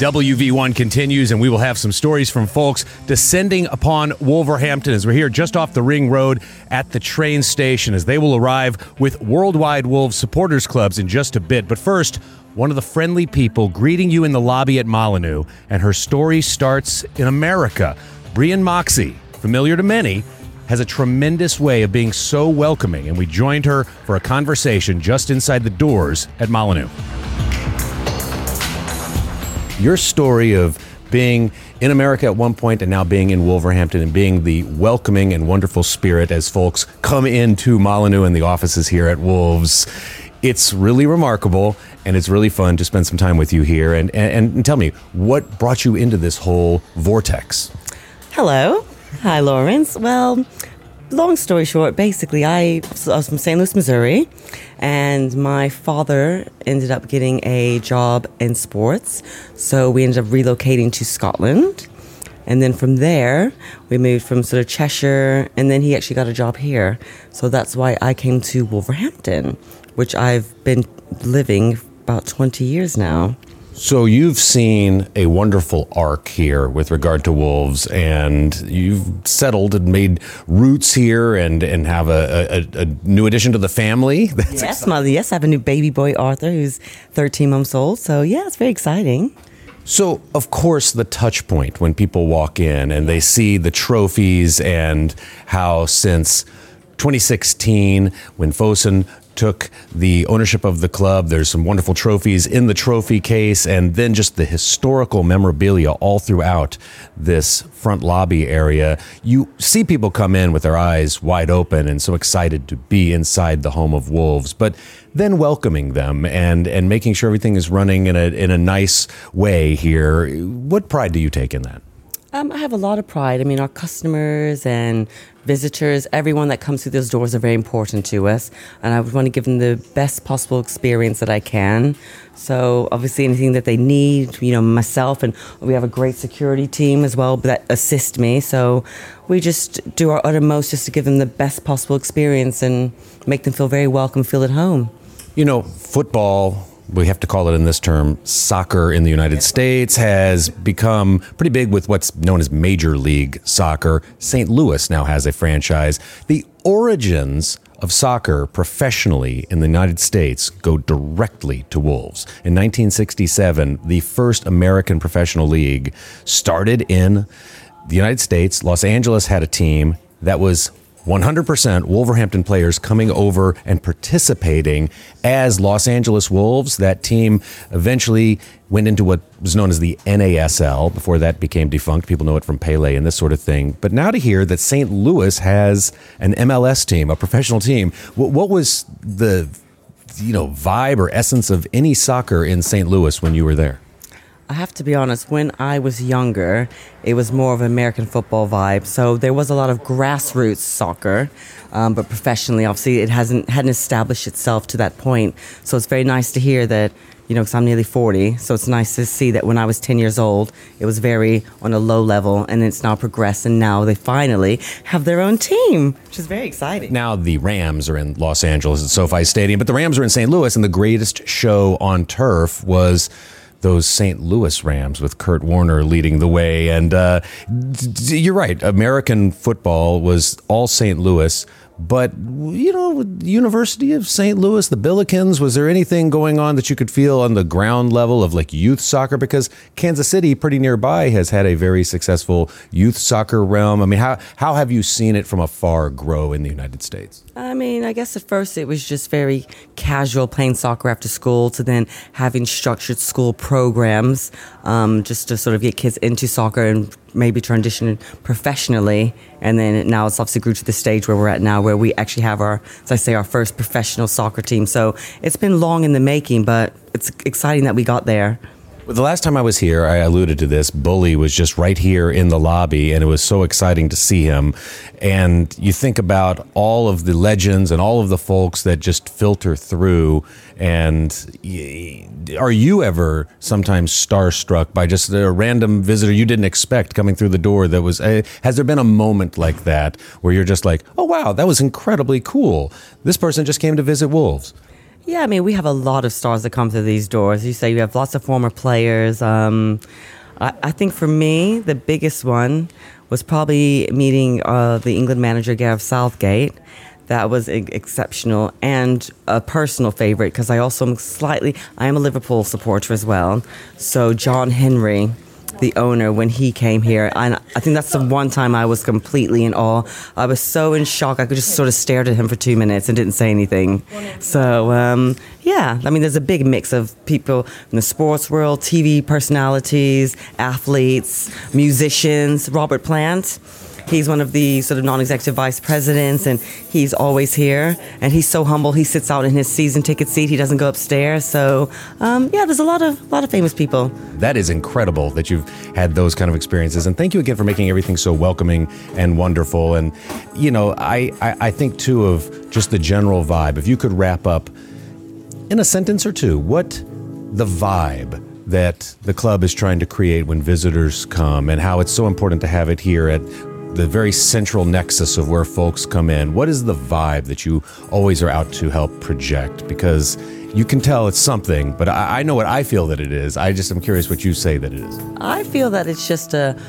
WV1 continues, and we will have some stories from folks descending upon Wolverhampton as we're here just off the Ring Road at the train station as they will arrive with Worldwide Wolves supporters clubs in just a bit. But first, one of the friendly people greeting you in the lobby at Molineux, and her story starts in America. Brienne Moxey, familiar to many, has a tremendous way of being so welcoming, and we joined her for a conversation just inside the doors at Molineux your story of being in America at one point and now being in Wolverhampton and being the welcoming and wonderful spirit as folks come into Molineux and the offices here at Wolves. It's really remarkable and it's really fun to spend some time with you here. And, and, and tell me, what brought you into this whole vortex? Hello. Hi, Lawrence. Well, long story short, basically, I, I was from St. Louis, Missouri, and my father ended up getting a job in sports. So we ended up relocating to Scotland. And then from there, we moved from sort of Cheshire, and then he actually got a job here. So that's why I came to Wolverhampton, which I've been living about 20 years now. So you've seen a wonderful arc here with regard to wolves, and you've settled and made roots here, and and have a, a, a new addition to the family. That's yes, mother. Yes, I have a new baby boy, Arthur, who's 13 months old. So yeah, it's very exciting. So, of course, the touch point when people walk in and they see the trophies and how since 2016, when Fosun took the ownership of the club. There's some wonderful trophies in the trophy case, and then just the historical memorabilia all throughout this front lobby area. You see people come in with their eyes wide open and so excited to be inside the home of wolves, but then welcoming them and, and making sure everything is running in a, in a nice way here. What pride do you take in that? Um, I have a lot of pride. I mean, our customers and visitors, everyone that comes through those doors are very important to us, and I would want to give them the best possible experience that I can. So, obviously, anything that they need, you know, myself and we have a great security team as well that assist me. So, we just do our uttermost just to give them the best possible experience and make them feel very welcome, feel at home. You know, football we have to call it in this term, soccer in the United States has become pretty big with what's known as Major League Soccer. St. Louis now has a franchise. The origins of soccer professionally in the United States go directly to Wolves. In 1967, the first American professional league started in the United States. Los Angeles had a team that was 100% Wolverhampton players coming over and participating as Los Angeles Wolves. That team eventually went into what was known as the NASL. Before that became defunct. People know it from Pele and this sort of thing. But now to hear that St. Louis has an MLS team, a professional team, what, was the you know vibe or essence of any soccer in St. Louis when you were there? I have to be honest, when I was younger, it was more of an American football vibe. So there was a lot of grassroots soccer, um, but professionally, obviously, it hasn't hadn't established itself to that point. So it's very nice to hear that, you know, because I'm nearly 40. So it's nice to see that when I was 10 years old, it was very on a low level, and it's now progressed, and now they finally have their own team, which is very exciting. Now the Rams are in Los Angeles at SoFi Stadium, but the Rams are in St. Louis, and the greatest show on turf was those St. Louis Rams with Kurt Warner leading the way. And uh, you're right, American football was all St. Louis. But you know, University of St. Louis, the Billikens, was there anything going on that you could feel on the ground level of like youth soccer? Because Kansas City, pretty nearby, has had a very successful youth soccer realm. I mean, how how have you seen it from afar grow in the United States? I mean, I guess at first it was just very casual playing soccer after school to then having structured school programs um, just to sort of get kids into soccer and maybe transition professionally. And then now it's obviously grew to the stage where we're at now, where we actually have our, as I say, our first professional soccer team. So it's been long in the making, but it's exciting that we got there. Well, the last time I was here, I alluded to this. Bully was just right here in the lobby, and it was so exciting to see him. And you think about all of the legends and all of the folks that just filter through. And are you ever sometimes starstruck by just a random visitor you didn't expect coming through the door? That was, uh, has there been a moment like that where you're just like, oh, wow, that was incredibly cool? This person just came to visit Wolves. Yeah, I mean, we have a lot of stars that come through these doors. You say you have lots of former players. Um, I, I, think for me, the biggest one was probably meeting uh, the England manager, Gareth Southgate. That was exceptional and a personal favorite because I also am slightly, I am a Liverpool supporter as well. So, John Henry the owner when he came here. And I think that's the one time I was completely in awe. I was so in shock. I could just sort of stared at him for two minutes and didn't say anything. So, um, yeah, I mean, there's a big mix of people in the sports world, TV personalities, athletes, musicians. Robert Plant He's one of the sort of non-executive vice presidents, and he's always here. And he's so humble. He sits out in his season ticket seat. He doesn't go upstairs. So um, yeah, there's a lot of a lot of famous people. That is incredible that you've had those kind of experiences. And thank you again for making everything so welcoming and wonderful. And you know, I, I, I think too of just the general vibe. If you could wrap up in a sentence or two, what the vibe that the club is trying to create when visitors come and how it's so important to have it here at the very central nexus of where folks come in. What is the vibe that you always are out to help project? Because you can tell it's something, but I, I know what I feel that it is. I just am curious what you say that it is. I feel that it's just a,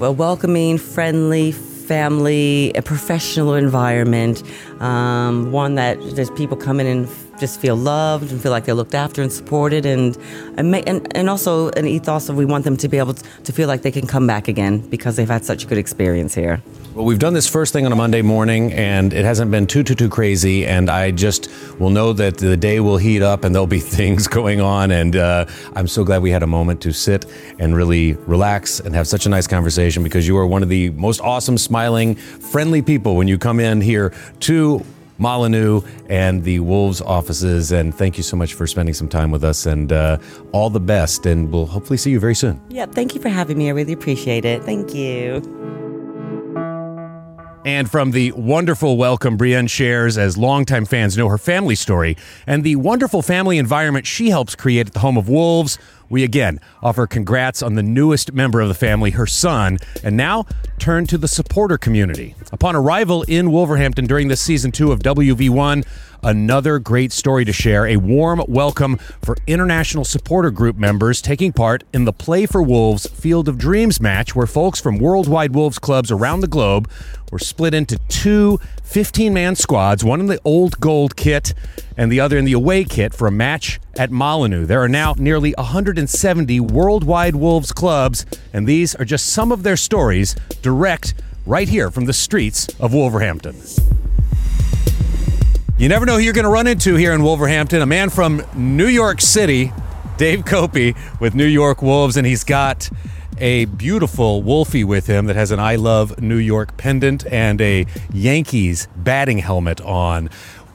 a welcoming, friendly, family, a professional environment, um, one that there's people coming in and just feel loved and feel like they're looked after and supported, and and, and, and also an ethos of we want them to be able to feel like they can come back again because they've had such a good experience here. Well, we've done this first thing on a Monday morning, and it hasn't been too, too, too crazy. And I just will know that the day will heat up and there'll be things going on. And uh, I'm so glad we had a moment to sit and really relax and have such a nice conversation because you are one of the most awesome, smiling, friendly people when you come in here to Molineux and the Wolves offices. And thank you so much for spending some time with us and uh, all the best. And we'll hopefully see you very soon. Yeah, thank you for having me. I really appreciate it. Thank you. And from the wonderful welcome Brienne shares, as longtime fans know her family story, and the wonderful family environment she helps create at the home of Wolves, we again offer congrats on the newest member of the family, her son, and now turn to the supporter community. Upon arrival in Wolverhampton during this season two of WV1, another great story to share. A warm welcome for international supporter group members taking part in the Play for Wolves Field of Dreams match, where folks from worldwide Wolves clubs around the globe were split into two 15 man squads, one in the old gold kit and the other in the away kit for a match at Molineux. There are now nearly 170 worldwide Wolves clubs, and these are just some of their stories direct right here from the streets of Wolverhampton. You never know who you're going to run into here in Wolverhampton. A man from New York City, Dave Copey with New York Wolves, and he's got a beautiful Wolfie with him that has an I Love New York pendant and a Yankees batting helmet on.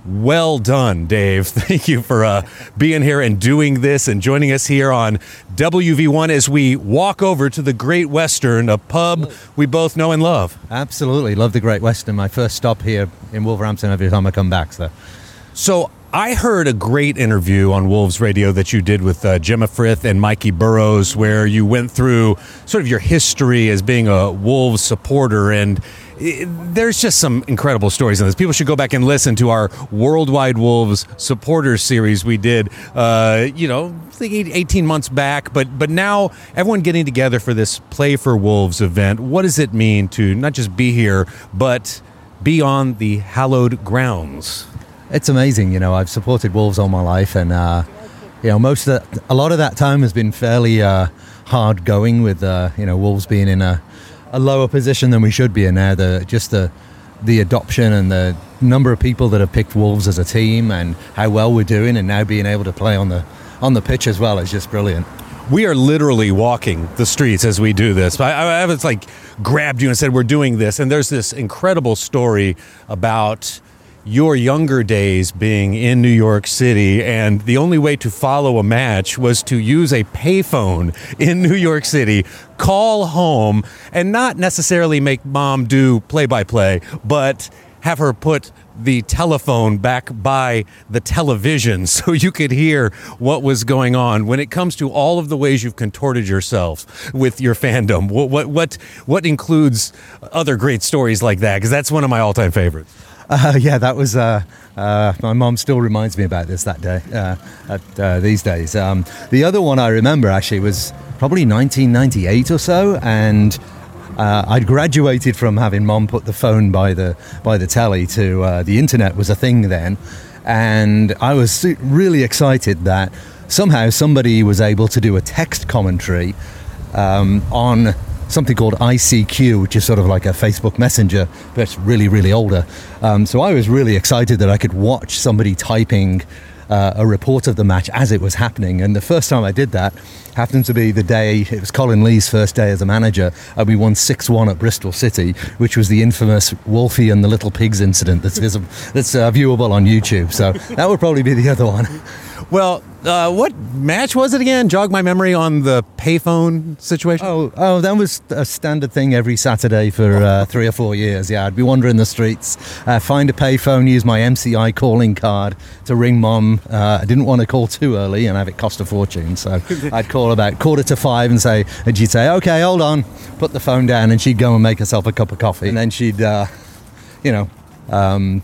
Well done, Dave. Thank you for uh, being here and doing this and joining us here on WV1 as we walk over to the Great Western, a pub we both know and love. Absolutely. Love the Great Western. My first stop here in Wolverhampton every time I come back. So, so I heard a great interview on Wolves Radio that you did with uh, Gemma Frith and Mikey Burrows, where you went through sort of your history as being a Wolves supporter and there's just some incredible stories in this. People should go back and listen to our Worldwide Wolves supporters series we did, uh, you know, 18 months back. But but now everyone getting together for this Play for Wolves event. What does it mean to not just be here, but be on the hallowed grounds? It's amazing. You know, I've supported Wolves all my life, and uh, you know, most of that, a lot of that time has been fairly uh, hard going with uh, you know Wolves being in a a lower position than we should be in now. The just the the adoption and the number of people that have picked Wolves as a team and how well we're doing, and now being able to play on the on the pitch as well is just brilliant. We are literally walking the streets as we do this. I, I have like grabbed you and said we're doing this, and there's this incredible story about your younger days being in New York City, and the only way to follow a match was to use a payphone in New York City, call home, and not necessarily make mom do play by play, but have her put the telephone back by the television so you could hear what was going on. When it comes to all of the ways you've contorted yourself with your fandom what what what, what includes other great stories like that? Because that's one of my all-time favorites Uh, yeah, that was. Uh, uh, my mom still reminds me about this that day. Uh, at, uh, these days, um, the other one I remember actually was probably 1998 or so, and uh, I'd graduated from having mom put the phone by the by the telly to uh, the internet was a thing then, and I was really excited that somehow somebody was able to do a text commentary um, on something called ICQ, which is sort of like a Facebook Messenger, but it's really, really older. Um, so I was really excited that I could watch somebody typing uh, a report of the match as it was happening. And the first time I did that happened to be the day, it was Colin Lee's first day as a manager, and we won 6 1 at Bristol City, which was the infamous Wolfie and the Little Pigs incident that's, that's uh, viewable on YouTube. So that would probably be the other one. Well, uh, what match was it again? Jog my memory on the payphone situation. Oh, oh, that was a standard thing every Saturday for uh, three or four years. Yeah, I'd be wandering the streets, uh, find a payphone, use my MCI calling card to ring mom. Uh, I didn't want to call too early and have it cost a fortune, so I'd call about quarter to five and say, and she'd say, "Okay, hold on," put the phone down, and she'd go and make herself a cup of coffee, and then she'd, uh, you know. Um,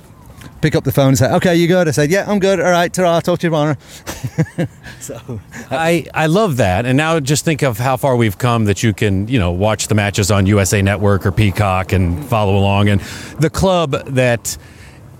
pick up the phone and say, "Okay, you good?" I said, "Yeah, I'm good. All right, ta I'll talk to you tomorrow." so I I love that, and now just think of how far we've come that you can you know watch the matches on USA Network or Peacock and follow along, and the club that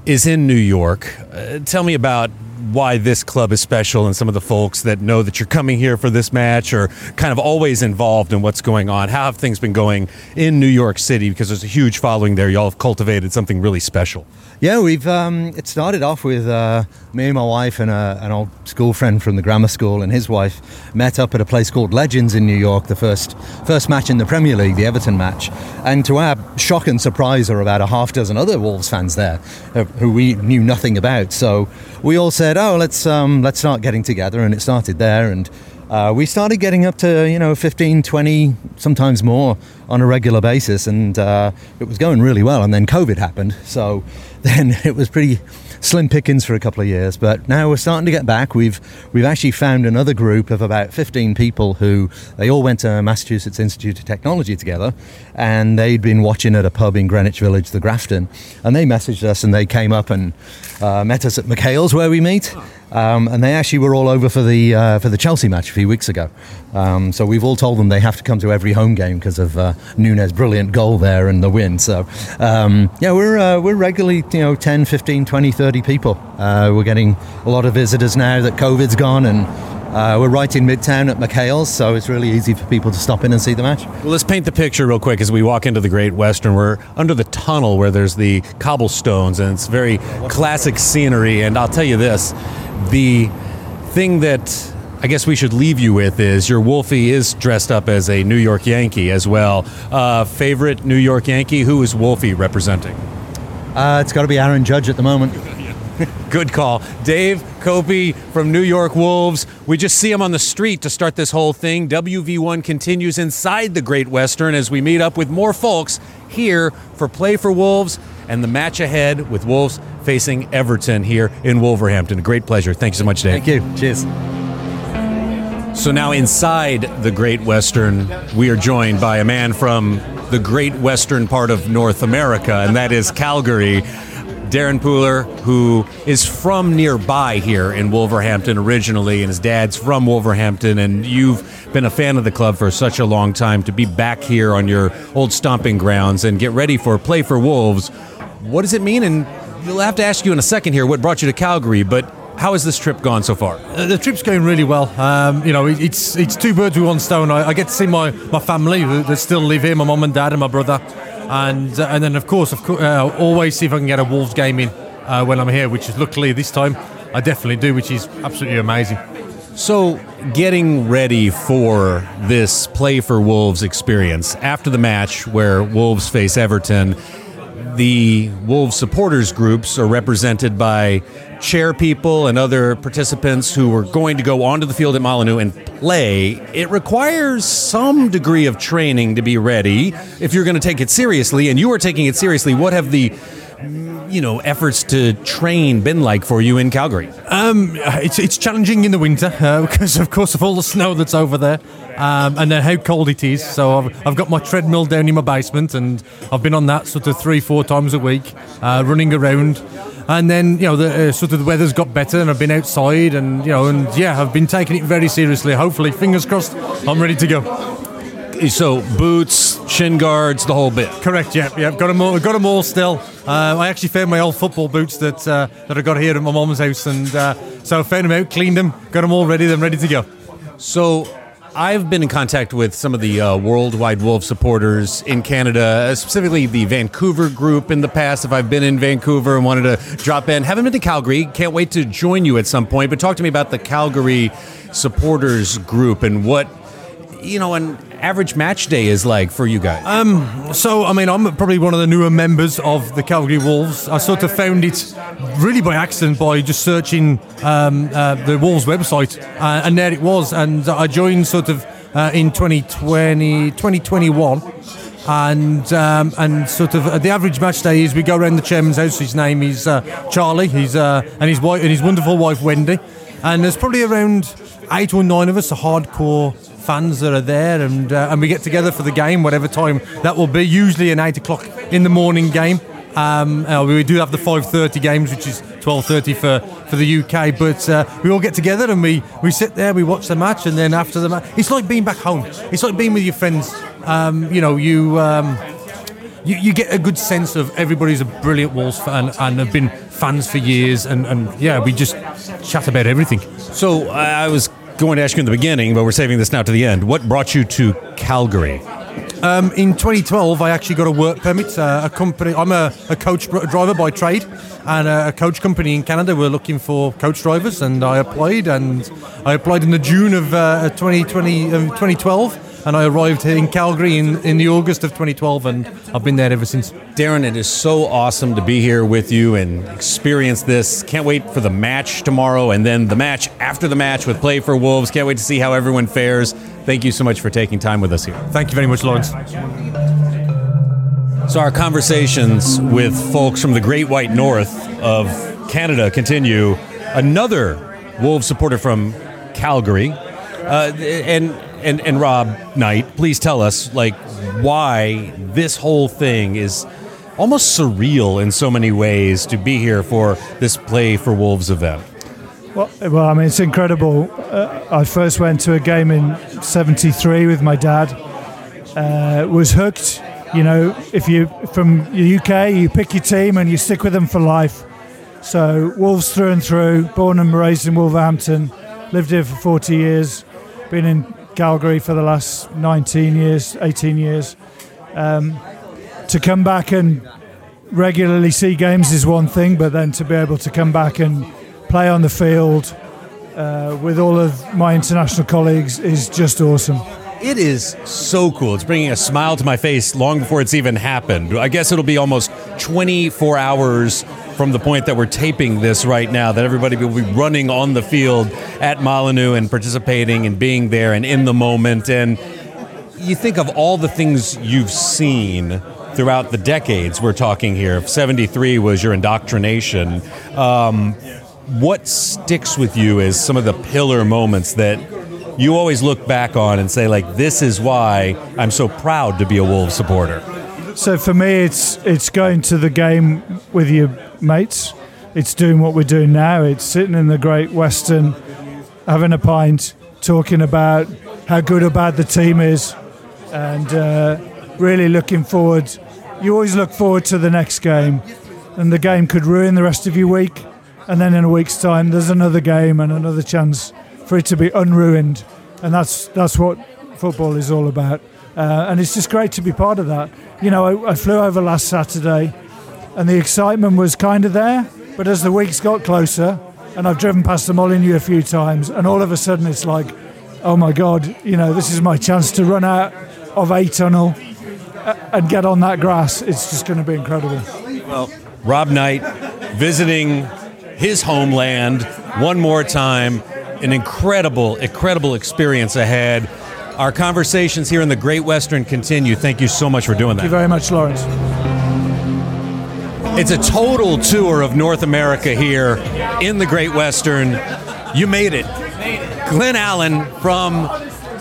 is in New York. Uh, tell me about why this club is special and some of the folks that know that you're coming here for this match or kind of always involved in what's going on. How have things been going in New York City? Because there's a huge following there. Y'all have cultivated something really special. Yeah, we've. Um, it started off with uh, me and my wife and a, an old school friend from the grammar school and his wife met up at a place called Legends in New York. The first first match in the Premier League, the Everton match, and to our shock and surprise, there were about a half dozen other Wolves fans there uh, who we knew nothing about. So we all said, "Oh, let's um, let's start getting together," and it started there and. Uh, we started getting up to you know 15 20 sometimes more on a regular basis and uh, it was going really well and then covid happened so then it was pretty slim pickings for a couple of years. But now we're starting to get back. We've we've actually found another group of about 15 people who they all went to Massachusetts Institute of Technology together, and they'd been watching at a pub in Greenwich Village, the Grafton, and they messaged us and they came up and uh, met us at McHale's where we meet. Um, and they actually were all over for the uh, for the Chelsea match a few weeks ago. Um, so we've all told them they have to come to every home game because of uh, Nunes' brilliant goal there and the win. So um, yeah, we're uh, we're regularly you know 10, 15, 20, 30 people. Uh, we're getting a lot of visitors now that COVID's gone and. Uh, we're right in Midtown at McHale's, so it's really easy for people to stop in and see the match. Well, let's paint the picture real quick as we walk into the Great Western. We're under the tunnel where there's the cobblestones, and it's very classic scenery. And I'll tell you this the thing that I guess we should leave you with is your Wolfie is dressed up as a New York Yankee as well. Uh, favorite New York Yankee? Who is Wolfie representing? Uh, it's got to be Aaron Judge at the moment. Good call. Dave Kopie from New York Wolves. We just see him on the street to start this whole thing. WV1 continues inside the Great Western as we meet up with more folks here for Play for Wolves and the match ahead with Wolves facing Everton here in Wolverhampton. A great pleasure. Thank you so much, Dave. Thank you. Cheers. So now inside the Great Western, we are joined by a man from the Great Western part of North America, and that is Calgary. Darren Pooler, who is from nearby here in Wolverhampton originally, and his dad's from Wolverhampton, and you've been a fan of the club for such a long time. To be back here on your old stomping grounds and get ready for Play for Wolves, what does it mean? And we'll have to ask you in a second here what brought you to Calgary, but how has this trip gone so far? Uh, the trip's going really well. Um, you know, it, it's it's two birds with one stone. I, I get to see my, my family that still live here, my mum and dad and my brother, and uh, and then of course, of uh, always see if I can get a Wolves game in uh, when I'm here, which is luckily this time I definitely do, which is absolutely amazing. So, getting ready for this play for Wolves experience after the match where Wolves face Everton, the Wolves supporters groups are represented by chair people and other participants who are going to go onto the field at Molineux and play. It requires some degree of training to be ready if you're going to take it seriously, and you are taking it seriously. What have the you know, efforts to train been like for you in Calgary? Um, it's, it's challenging in the winter uh, because, of course, of all the snow that's over there um, and then how cold it is. So I've, I've got my treadmill down in my basement and I've been on that sort of three, four times a week, uh, running around. And then you know the uh, sort of the weather's got better, and I've been outside, and you know, and yeah, I've been taking it very seriously. Hopefully, fingers crossed, I'm ready to go. So boots, shin guards, the whole bit. Correct. Yeah, yeah. Got them all. Got them all still. Uh, I actually found my old football boots that uh, that I got here at my mom's house, and uh, so I found them out, cleaned them, got them all ready. Them ready to go. So I've been in contact with some of the uh, Worldwide Wolf supporters in Canada, specifically the Vancouver group in the past. If I've been in Vancouver and wanted to drop in, haven't been to Calgary, can't wait to join you at some point. But talk to me about the Calgary supporters group and what you know an average match day is like for you guys. Um, so I mean, I'm probably one of the newer members of the Calgary Wolves. I sort of found it really by accident by just searching um, uh, the Wolves website, uh, and there it was. And I joined sort of uh, in 2020, 2021. And um, and sort of uh, the average match day is we go around the chairman's house. His name is uh, Charlie. He's uh, and his wife and his wonderful wife Wendy. And there's probably around eight or nine of us, a hardcore fans that are there, and uh, and we get together for the game, whatever time that will be. Usually an eight o'clock in the morning game. Um, uh, we do have the 5:30 games, which is 12:30 for, for the UK. But uh, we all get together and we, we sit there, we watch the match, and then after the match, it's like being back home. It's like being with your friends. Um, you know, you, um, you you get a good sense of everybody's a brilliant Wolves fan and have been fans for years, and, and yeah, we just chat about everything. So I was going to ask you in the beginning, but we're saving this now to the end. What brought you to Calgary? Um, in 2012, I actually got a work permit. Uh, a company, I'm a, a coach driver by trade, and a, a, coach company in Canada were looking for coach drivers, and I applied, and I applied in the June of uh, 2020, um, 2012 and I arrived in Calgary in, in the August of 2012, and I've been there ever since. Darren, it is so awesome to be here with you and experience this. Can't wait for the match tomorrow, and then the match after the match with Play for Wolves. Can't wait to see how everyone fares. Thank you so much for taking time with us here. Thank you very much, Lawrence. So, our conversations with folks from the Great White North of Canada continue. Another Wolves supporter from Calgary, uh, and and and Rob Knight, please tell us like why this whole thing is almost surreal in so many ways to be here for this Play for Wolves event. Well, well I mean, it's incredible. Uh, I first went to a game in '73 with my dad. Uh, was hooked. You know, if you from the UK, you pick your team and you stick with them for life. So Wolves through and through. Born and raised in Wolverhampton. Lived here for 40 years. Been in Calgary for the last 19 years, 18 years. Um, to come back and regularly see games is one thing, but then to be able to come back and play on the field uh, with all of my international colleagues is just awesome. It is so cool. It's bringing a smile to my face long before it's even happened. I guess it'll be almost 24 hours from the point that we're taping this right now that everybody will be running on the field at Molineux and participating and being there and in the moment. And you think of all the things you've seen throughout the decades we're talking here. If 73 was your indoctrination, um, what sticks with you is some of the pillar moments that you always look back on and say, like, this is why I'm so proud to be a Wolves supporter? So for me, it's it's going to the game with your mates. It's doing what we're doing now. It's sitting in the Great Western, having a pint, talking about how good or bad the team is, and uh, really looking forward. You always look forward to the next game, and the game could ruin the rest of your week. And then in a week's time, there's another game and another chance for it to be unruined, and that's that's what football is all about. Uh, and it's just great to be part of that. You know, I, I flew over last Saturday, and the excitement was kind of there. But as the weeks got closer, and I've driven past the Molineux a few times, and all of a sudden it's like, oh my God, you know, this is my chance to run out of A tunnel uh, and get on that grass. It's just going to be incredible. Well, Rob Knight visiting his homeland one more time. An incredible, incredible experience ahead. Our conversations here in the Great Western continue. Thank you so much for doing that. Thank you very much, Lawrence. It's a total tour of North America here in the Great Western. You made it. Glenn Allen from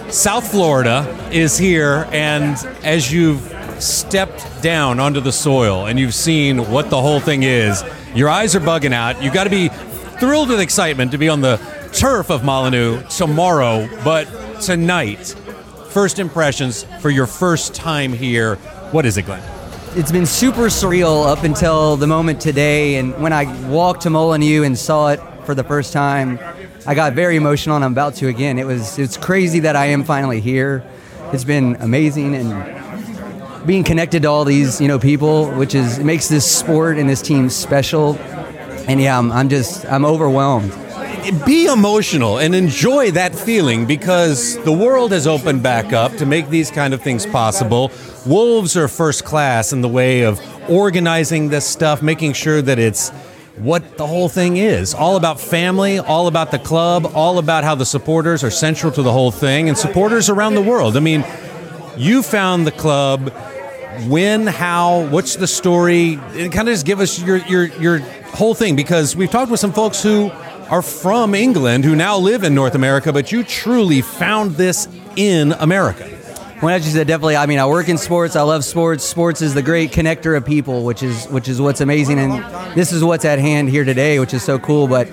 South Florida is here, and as you've stepped down onto the soil and you've seen what the whole thing is, your eyes are bugging out. You've got to be thrilled with excitement to be on the turf of Molineux tomorrow, but tonight, first impressions for your first time here. What is it, Glenn? It's been super surreal up until the moment today. And when I walked to Molineux and saw it for the first time, I got very emotional, and I'm about to again. It was it's crazy that I am finally here. It's been amazing and being connected to all these you know people, which is makes this sport and this team special. And yeah, I'm, I'm just I'm overwhelmed. Be emotional and enjoy that feeling because the world has opened back up to make these kind of things possible. Wolves are first class in the way of organizing this stuff, making sure that it's what the whole thing is all about family, all about the club, all about how the supporters are central to the whole thing, and supporters around the world. I mean, you found the club. When, how, what's the story? And kind of just give us your, your, your whole thing because we've talked with some folks who are from England who now live in North America, but you truly found this in America. Well, as you said, definitely. I mean, I work in sports. I love sports. Sports is the great connector of people, which is which is what's amazing, and this is what's at hand here today, which is so cool. But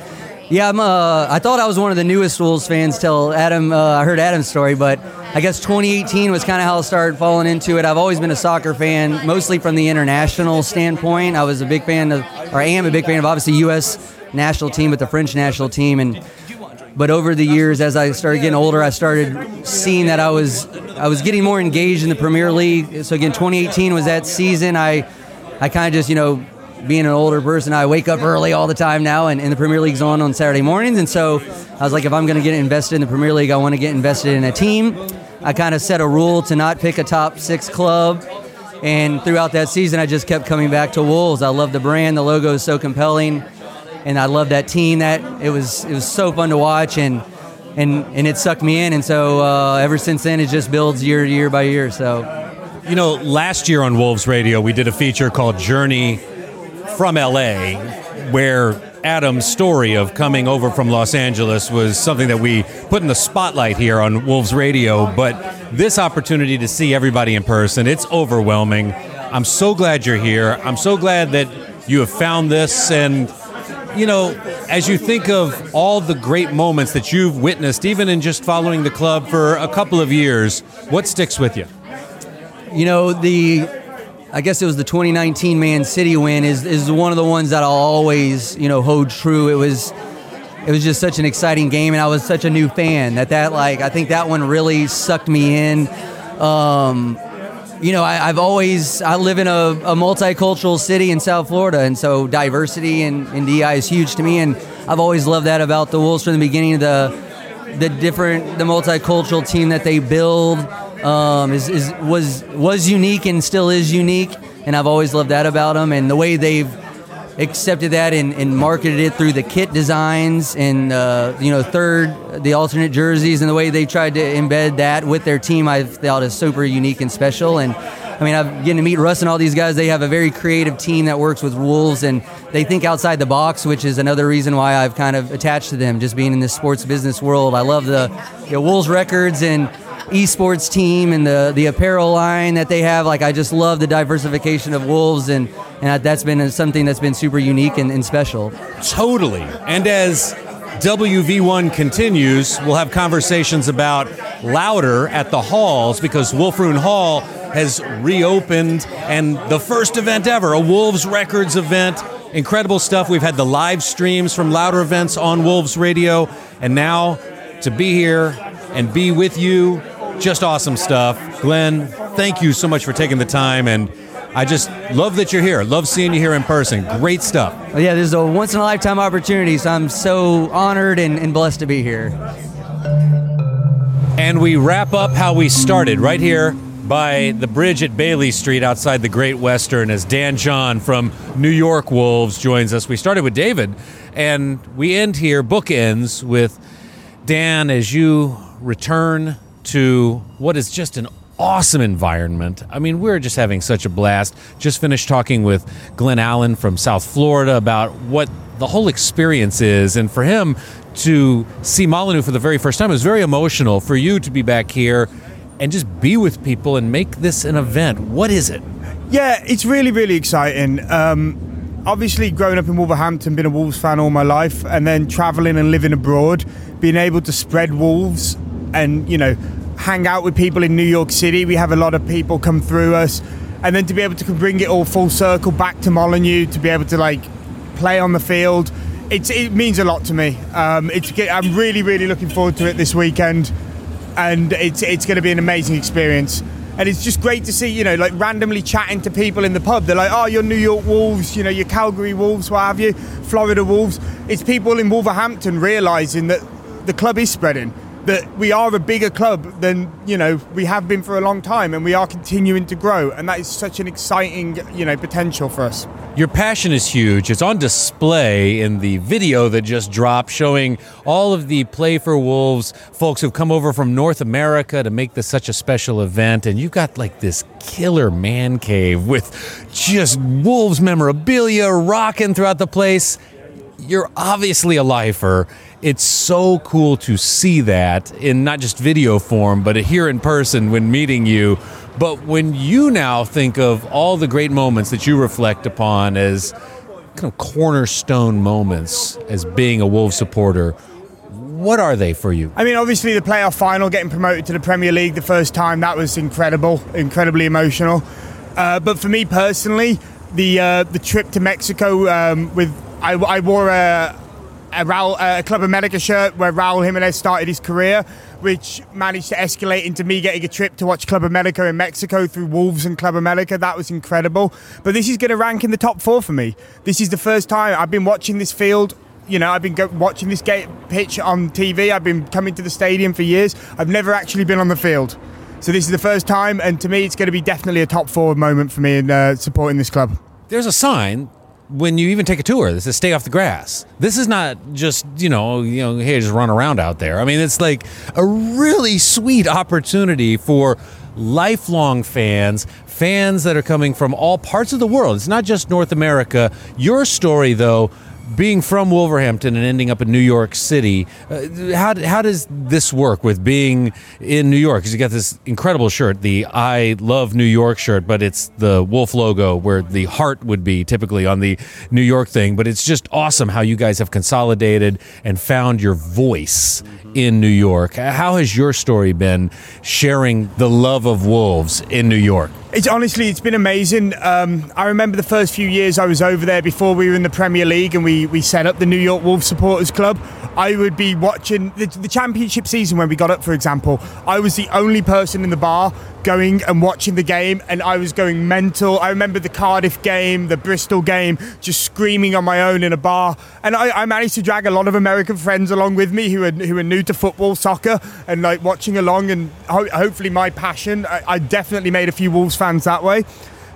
yeah, I'm. Uh, I thought I was one of the newest Wolves fans till Adam. Uh, I heard Adam's story, but I guess 2018 was kind of how I started falling into it. I've always been a soccer fan, mostly from the international standpoint. I was a big fan of, or I am a big fan of, obviously U.S. national team, but the French national team, and but over the years as I started getting older I started seeing that I was I was getting more engaged in the Premier League. So again 2018 was that season. I I kind of just you know being an older person I wake up early all the time now and, and the Premier League's on on Saturday mornings. And so I was like if I'm going to get invested in the Premier League I want to get invested in a team. I kind of set a rule to not pick a top 6 club. And throughout that season I just kept coming back to Wolves. I love the brand. The logo is so compelling and I love that team. That it was it was so fun to watch, and and and it sucked me in. And so uh, ever since then, it just builds year year by year. So You know, last year on Wolves Radio, we did a feature called Journey from LA, where Adam's story of coming over from Los Angeles was something that we put in the spotlight here on Wolves Radio. But this opportunity to see everybody in person, it's overwhelming. I'm so glad you're here. I'm so glad that you have found this. And, you know, as you think of all the great moments that you've witnessed, even in just following the club for a couple of years, what sticks with you? you know the. I guess it was the 2019 Man City win is is one of the ones that I'll always you know hold true. It was it was just such an exciting game, and I was such a new fan that that like I think that one really sucked me in. Um, you know, I, I've always I live in a, a multicultural city in South Florida, and so diversity in, in DI is huge to me, and I've always loved that about the Wolves from the beginning. The the different the multicultural team that they build um, is, is was was unique and still is unique, and I've always loved that about them, and the way they've accepted that and, and marketed it through the kit designs and uh, you know third the alternate jerseys and the way they tried to embed that with their team I thought is super unique and special. And I mean I've getting to meet Russ and all these guys. They have a very creative team that works with Wolves and they think outside the box which is another reason why I've kind of attached to them just being in this sports business world. I love the you know, Wolves records and esports team and the the apparel line that they have. Like I just love the diversification of Wolves, and and that's been something that's been super unique and, and special. Totally. And as WV1 continues, we'll have conversations about louder at the halls because Wulfrun Hall has reopened and the first event ever, a Wolves Records event. Incredible stuff. We've had the live streams from louder events on Wolves Radio, and now to be here and be with you, just awesome stuff. Glenn, thank you so much for taking the time and I just love that you're here. Love seeing you here in person. Great stuff. Yeah, this is a once in a lifetime opportunity, so I'm so honored and, and blessed to be here. And we wrap up how we started right here by the bridge at Bailey Street outside the Great Western as Dan John from New York Wolves joins us. We started with David, and we end here, bookends with Dan as you return to what is just an awesome environment. I mean, we're just having such a blast. Just finished talking with Glenn Allen from South Florida about what the whole experience is. And for him to see Molineux for the very first time, was very emotional. For you to be back here and just be with people and make this an event. What is it? Yeah, it's really, really exciting. Um, obviously, growing up in Wolverhampton, been a Wolves fan all my life, and then traveling and living abroad, being able to spread Wolves and, you know, hang out with people in New York City. We have a lot of people come through us. And then to be able to bring it all full circle back to Molineux, to be able to like play on the field, it's, it means a lot to me. Um, it's, I'm really, really looking forward to it this weekend and it's it's going to be an amazing experience. And it's just great to see, you know, like randomly chatting to people in the pub. They're like, "Oh, you're New York Wolves, you know, you're Calgary Wolves, what have you, Florida Wolves." It's people in Wolverhampton realizing that the club is spreading, that we are a bigger club than you know we have been for a long time, and we are continuing to grow, and that is such an exciting, you know, potential for us. Your passion is huge. It's on display in the video that just dropped showing all of the Play for Wolves folks who've come over from North America to make this such a special event. And you've got like this killer man cave with just Wolves memorabilia rocking throughout the place. You're obviously a lifer. It's so cool to see that in not just video form, but here in person when meeting you. But when you now think of all the great moments that you reflect upon as kind of cornerstone moments as being a Wolves supporter, what are they for you? I mean, obviously the playoff final, getting promoted to the Premier League the first time, that was incredible, incredibly emotional. Uh, but for me personally, the uh, the trip to Mexico um, with I, I, wore a a, Raul, a Club America shirt where Raul Jimenez started his career, which managed to escalate into me getting a trip to watch Club America in Mexico through Wolves and Club America. That was incredible. But this is going to rank in the top four for me. This is the first time I've been watching this field you know, I've been go- watching this gate pitch on TV. I've been coming to the stadium for years. I've never actually been on the field. So this is the first time, and to me, it's going to be definitely a top four moment for me in uh, supporting this club. There's a sign when you even take a tour that says "Stay off the grass." This is not just you know you know hey just run around out there. I mean, it's like a really sweet opportunity for lifelong fans, fans that are coming from all parts of the world. It's not just North America. Your story, though, being from Wolverhampton and ending up in New York City, uh, how, how does this work with being in New York? Because you got this incredible shirt, the I Love New York shirt, but it's the Wolf logo where the heart would be typically on the New York thing. But it's just awesome how you guys have consolidated and found your voice in New York. How has your story been sharing the love of wolves in New York? It's honestly, it's been amazing. Um, I remember the first few years I was over there before we were in the Premier League and we, we set up the New York Wolves Supporters Club. I would be watching the, the championship season when we got up, for example. I was the only person in the bar going and watching the game, and I was going mental. I remember the Cardiff game, the Bristol game, just screaming on my own in a bar. And I, I managed to drag a lot of American friends along with me who are who are new to football, soccer, and like watching along. And ho- hopefully, my passion. I, I definitely made a few Wolves fans that way.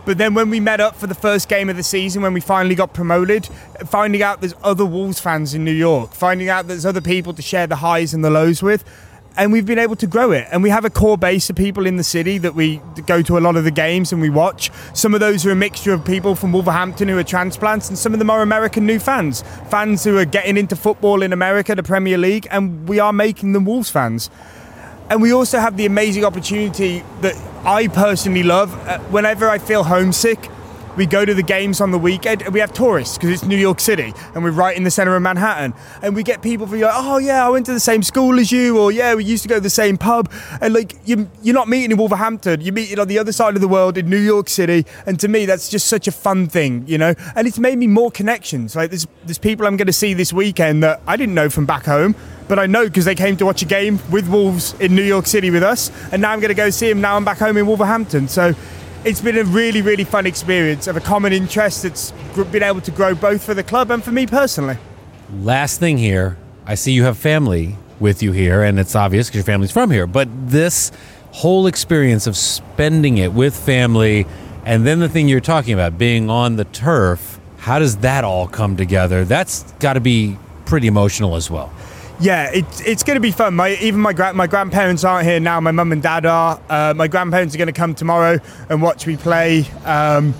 But then when we met up for the first game of the season, when we finally got promoted, finding out there's other Wolves fans in New York, finding out there's other people to share the highs and the lows with, and we've been able to grow it. And we have a core base of people in the city that we go to a lot of the games and we watch. Some of those are a mixture of people from Wolverhampton who are transplants, and some of them are American new fans, fans who are getting into football in America, the Premier League, and we are making them Wolves fans. And we also have the amazing opportunity that I personally love. Uh, whenever I feel homesick, we go to the games on the weekend and we have tourists because it's New York City and we're right in the center of Manhattan. And we get people from like, oh yeah, I went to the same school as you, or yeah, we used to go to the same pub. And like you, you're not meeting in Wolverhampton, you're meeting on the other side of the world in New York City. And to me, that's just such a fun thing, you know. And it's made me more connections. Like there's there's people I'm going to see this weekend that I didn't know from back home but I know because they came to watch a game with Wolves in New York City with us, and now I'm going to go see them. Now I'm back home in Wolverhampton, so it's been a really, really fun experience of a common interest that's been able to grow both for the club and for me personally. Last thing here, I see you have family with you here, and it's obvious because your family's from here. But this whole experience of spending it with family, and then the thing you're talking about, being on the turf, how does that all come together? That's got to be pretty emotional as well. Yeah, it's it's going to be fun. My even my gra- my grandparents aren't here now. My mum and dad are. Uh, my grandparents are going to come tomorrow and watch me play. Um,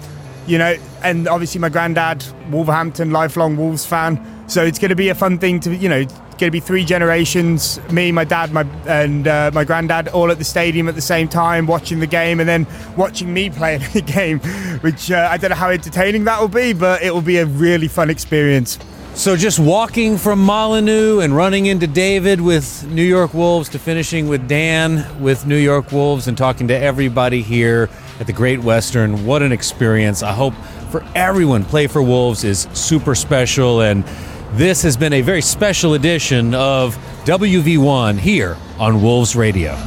you know, and obviously my granddad, Wolverhampton, lifelong Wolves fan. So it's going to be a fun thing to you know. Going to be three generations: me, my dad, my and uh, my granddad, all at the stadium at the same time, watching the game, and then watching me play the game. Which uh, I don't know how entertaining that will be, but it will be a really fun experience. So just walking from Molineux and running into David with New York Wolves to finishing with Dan with New York Wolves and talking to everybody here at the Great Western. What an experience. I hope for everyone Play for Wolves is super special and this has been a very special edition of WV1 here on Wolves Radio.